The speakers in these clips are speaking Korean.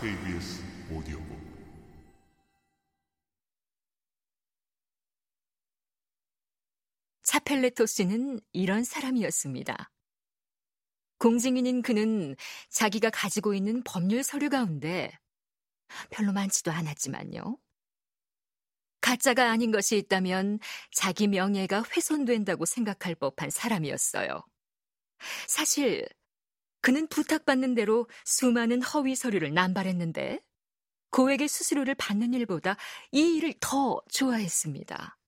KBS 오디오북 차펠레토 씨는 이런 사람이었습니다. 공증인인 그는 자기가 가지고 있는 법률 서류 가운데 별로 많지도 않았지만요. 가짜가 아닌 것이 있다면 자기 명예가 훼손된다고 생각할 법한 사람이었어요. 사실 그는 부탁받는 대로 수많은 허위 서류를 남발했는데 고액의 수수료를 받는 일보다 이 일을 더 좋아했습니다.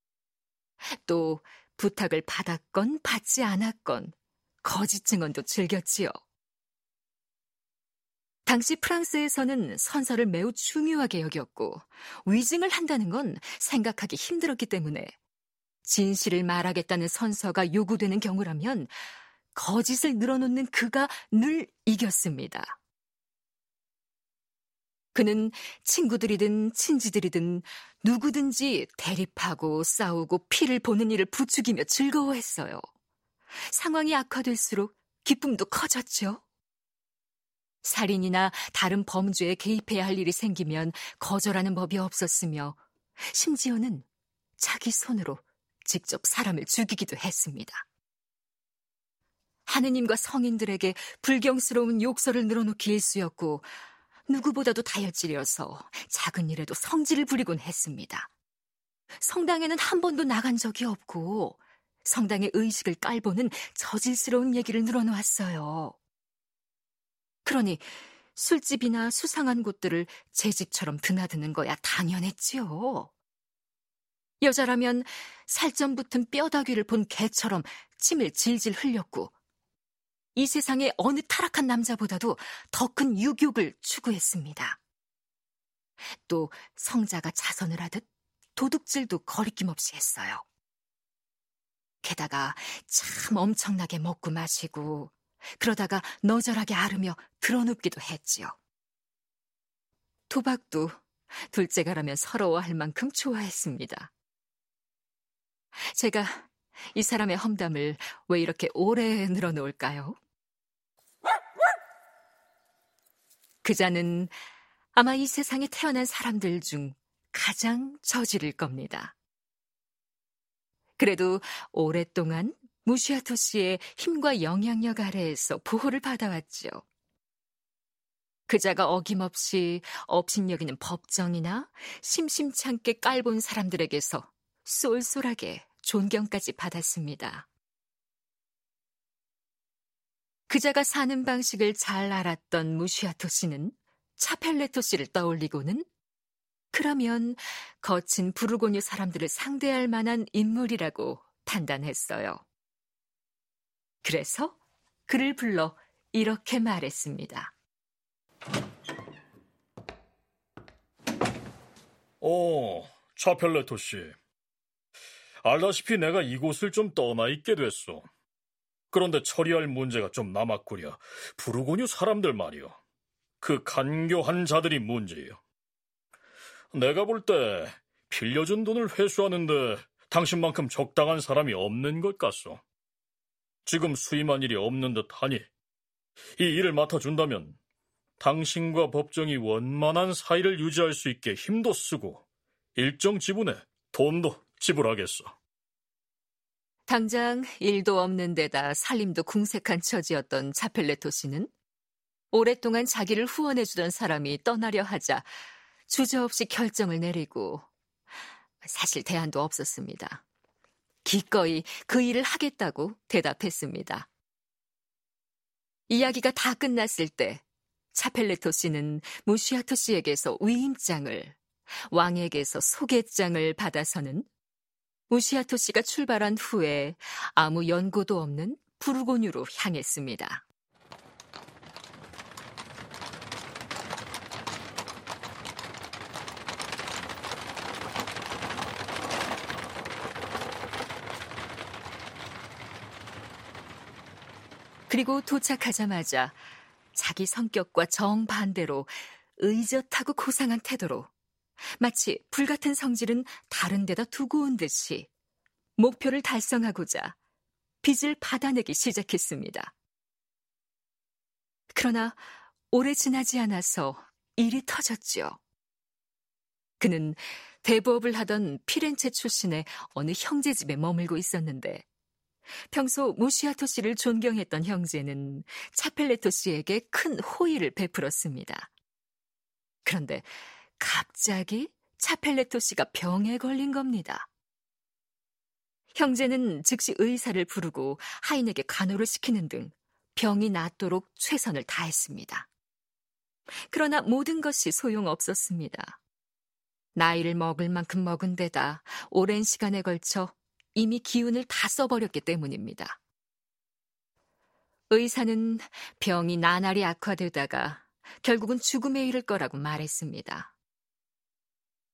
또 부탁을 받았건 받지 않았건 거짓 증언도 즐겼지요. 당시 프랑스에서는 선서를 매우 중요하게 여겼고 위증을 한다는 건 생각하기 힘들었기 때문에 진실을 말하겠다는 선서가 요구되는 경우라면 거짓을 늘어놓는 그가 늘 이겼습니다. 그는 친구들이든 친지들이든 누구든지 대립하고 싸우고 피를 보는 일을 부추기며 즐거워했어요. 상황이 악화될수록 기쁨도 커졌죠. 살인이나 다른 범죄에 개입해야 할 일이 생기면 거절하는 법이 없었으며 심지어는 자기 손으로 직접 사람을 죽이기도 했습니다. 하느님과 성인들에게 불경스러운 욕설을 늘어놓기 일쑤였고 누구보다도 다혈질이어서 작은 일에도 성질을 부리곤 했습니다. 성당에는 한 번도 나간 적이 없고 성당의 의식을 깔보는 저질스러운 얘기를 늘어놓았어요. 그러니 술집이나 수상한 곳들을 제 집처럼 드나드는 거야 당연했지요. 여자라면 살점 붙은 뼈다귀를 본 개처럼 침을 질질 흘렸고 이 세상의 어느 타락한 남자보다도 더 큰 유욕을 추구했습니다. 또 성자가 자선을 하듯 도둑질도 거리낌 없이 했어요. 게다가 참 엄청나게 먹고 마시고 그러다가 너절하게 앓으며 드러눕기도 했지요. 도박도 둘째가라면 서러워할 만큼 좋아했습니다. 제가 이 사람의 험담을 왜 이렇게 오래 늘어놓을까요? 그자는 아마 이 세상에 태어난 사람들 중 가장 저지를 겁니다. 그래도 오랫동안 무시아토 씨의 힘과 영향력 아래에서 보호를 받아왔죠. 그자가 어김없이 업신여기는 법정이나 심심찮게 깔본 사람들에게서 쏠쏠하게 존경까지 받았습니다. 그자가 사는 방식을 잘 알았던 무시아토 씨는 차펠레토 씨를 떠올리고는 그러면 거친 부르고뉴 사람들을 상대할 만한 인물이라고 판단했어요. 그래서 그를 불러 이렇게 말했습니다. 어, 차펠레토 씨. 알다시피 내가 이곳을 좀 떠나 있게 됐어. 그런데 처리할 문제가 좀 남았구려. 부르고뉴 사람들 말이요. 그 간교한 자들이 문제예요. 내가 볼 때 빌려준 돈을 회수하는데 당신만큼 적당한 사람이 없는 것 같소. 지금 수임한 일이 없는 듯 하니 이 일을 맡아준다면 당신과 법정이 원만한 사이를 유지할 수 있게 힘도 쓰고 일정 지분에 돈도 지불하겠어. 당장 일도 없는 데다 살림도 궁색한 처지였던 자펠레토 씨는 오랫동안 자기를 후원해주던 사람이 떠나려 하자 주저없이 결정을 내리고 사실 대안도 없었습니다. 기꺼이 그 일을 하겠다고 대답했습니다. 이야기가 다 끝났을 때 차펠레토 씨는 무시아토 씨에게서 위임장을, 왕에게서 소개장을 받아서는 무시아토 씨가 출발한 후에 아무 연고도 없는 부르고뉴로 향했습니다. 그리고 도착하자마자 자기 성격과 정반대로 의젓하고 고상한 태도로 마치 불같은 성질은 다른 데다 두고 온 듯이 목표를 달성하고자 빚을 받아내기 시작했습니다. 그러나 오래 지나지 않아서 일이 터졌죠. 그는 대부업을 하던 피렌체 출신의 어느 형제 집에 머물고 있었는데 평소 무시아토 씨를 존경했던 형제는 차펠레토 씨에게 큰 호의를 베풀었습니다. 그런데 갑자기 차펠레토 씨가 병에 걸린 겁니다. 형제는 즉시 의사를 부르고 하인에게 간호를 시키는 등 병이 낫도록 최선을 다했습니다. 그러나 모든 것이 소용없었습니다. 나이를 먹을 만큼 먹은 데다 오랜 시간에 걸쳐 이미 기운을 다 써버렸기 때문입니다. 의사는 병이 나날이 악화되다가 결국은 죽음에 이를 거라고 말했습니다.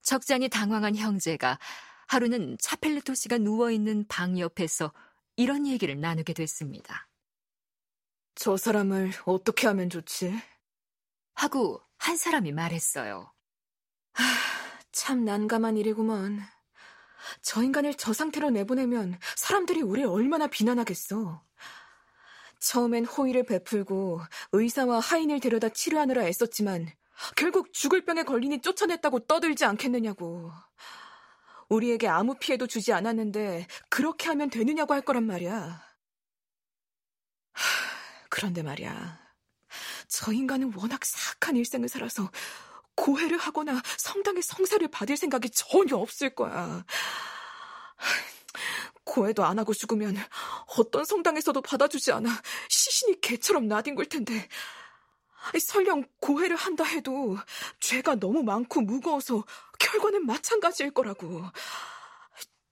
적잖이 당황한 형제가 하루는 차펠레토 씨가 누워있는 방 옆에서 이런 얘기를 나누게 됐습니다. 저 사람을 어떻게 하면 좋지? 하고 한 사람이 말했어요. 하, 참 난감한 일이구먼. 저 인간을 저 상태로 내보내면 사람들이 우리 얼마나 비난하겠어. 처음엔 호의를 베풀고 의사와 하인을 데려다 치료하느라 애썼지만 결국 죽을 병에 걸리니 쫓아냈다고 떠들지 않겠느냐고. 우리에게 아무 피해도 주지 않았는데 그렇게 하면 되느냐고 할 거란 말이야. 그런데 말이야. 저 인간은 워낙 사악한 일생을 살아서 고해를 하거나 성당의 성사를 받을 생각이 전혀 없을 거야. 고해도 안 하고 죽으면 어떤 성당에서도 받아주지 않아 시신이 개처럼 나뒹굴 텐데 설령 고해를 한다 해도 죄가 너무 많고 무거워서 결과는 마찬가지일 거라고.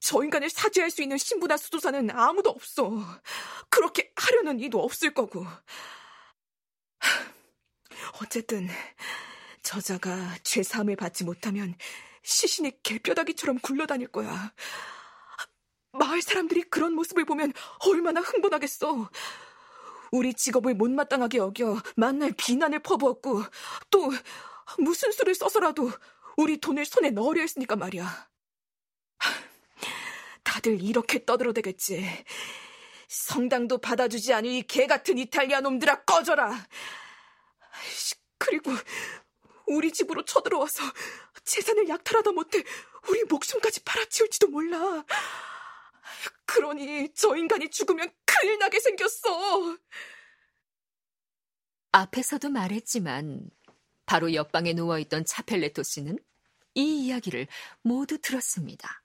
저 인간을 사죄할 수 있는 신부나 수도사는 아무도 없어. 그렇게 하려는 이도 없을 거고. 어쨌든 저자가 죄 사함을 받지 못하면 시신이 개뼈다귀처럼 굴러다닐 거야. 마을 사람들이 그런 모습을 보면 얼마나 흥분하겠어. 우리 직업을 못마땅하게 여겨 만날 비난을 퍼부었고 또 무슨 수를 써서라도 우리 돈을 손에 넣으려 했으니까 말이야. 다들 이렇게 떠들어대겠지. 성당도 받아주지 않을 이 개 같은 이탈리아 놈들아 꺼져라. 그리고 우리 집으로 쳐들어와서 재산을 약탈하다 못해 우리 목숨까지 팔아치울지도 몰라. 그러니 저 인간이 죽으면 큰일 나게 생겼어. 앞에서도 말했지만 바로 옆방에 누워있던 차펠레토 씨는 이 이야기를 모두 들었습니다.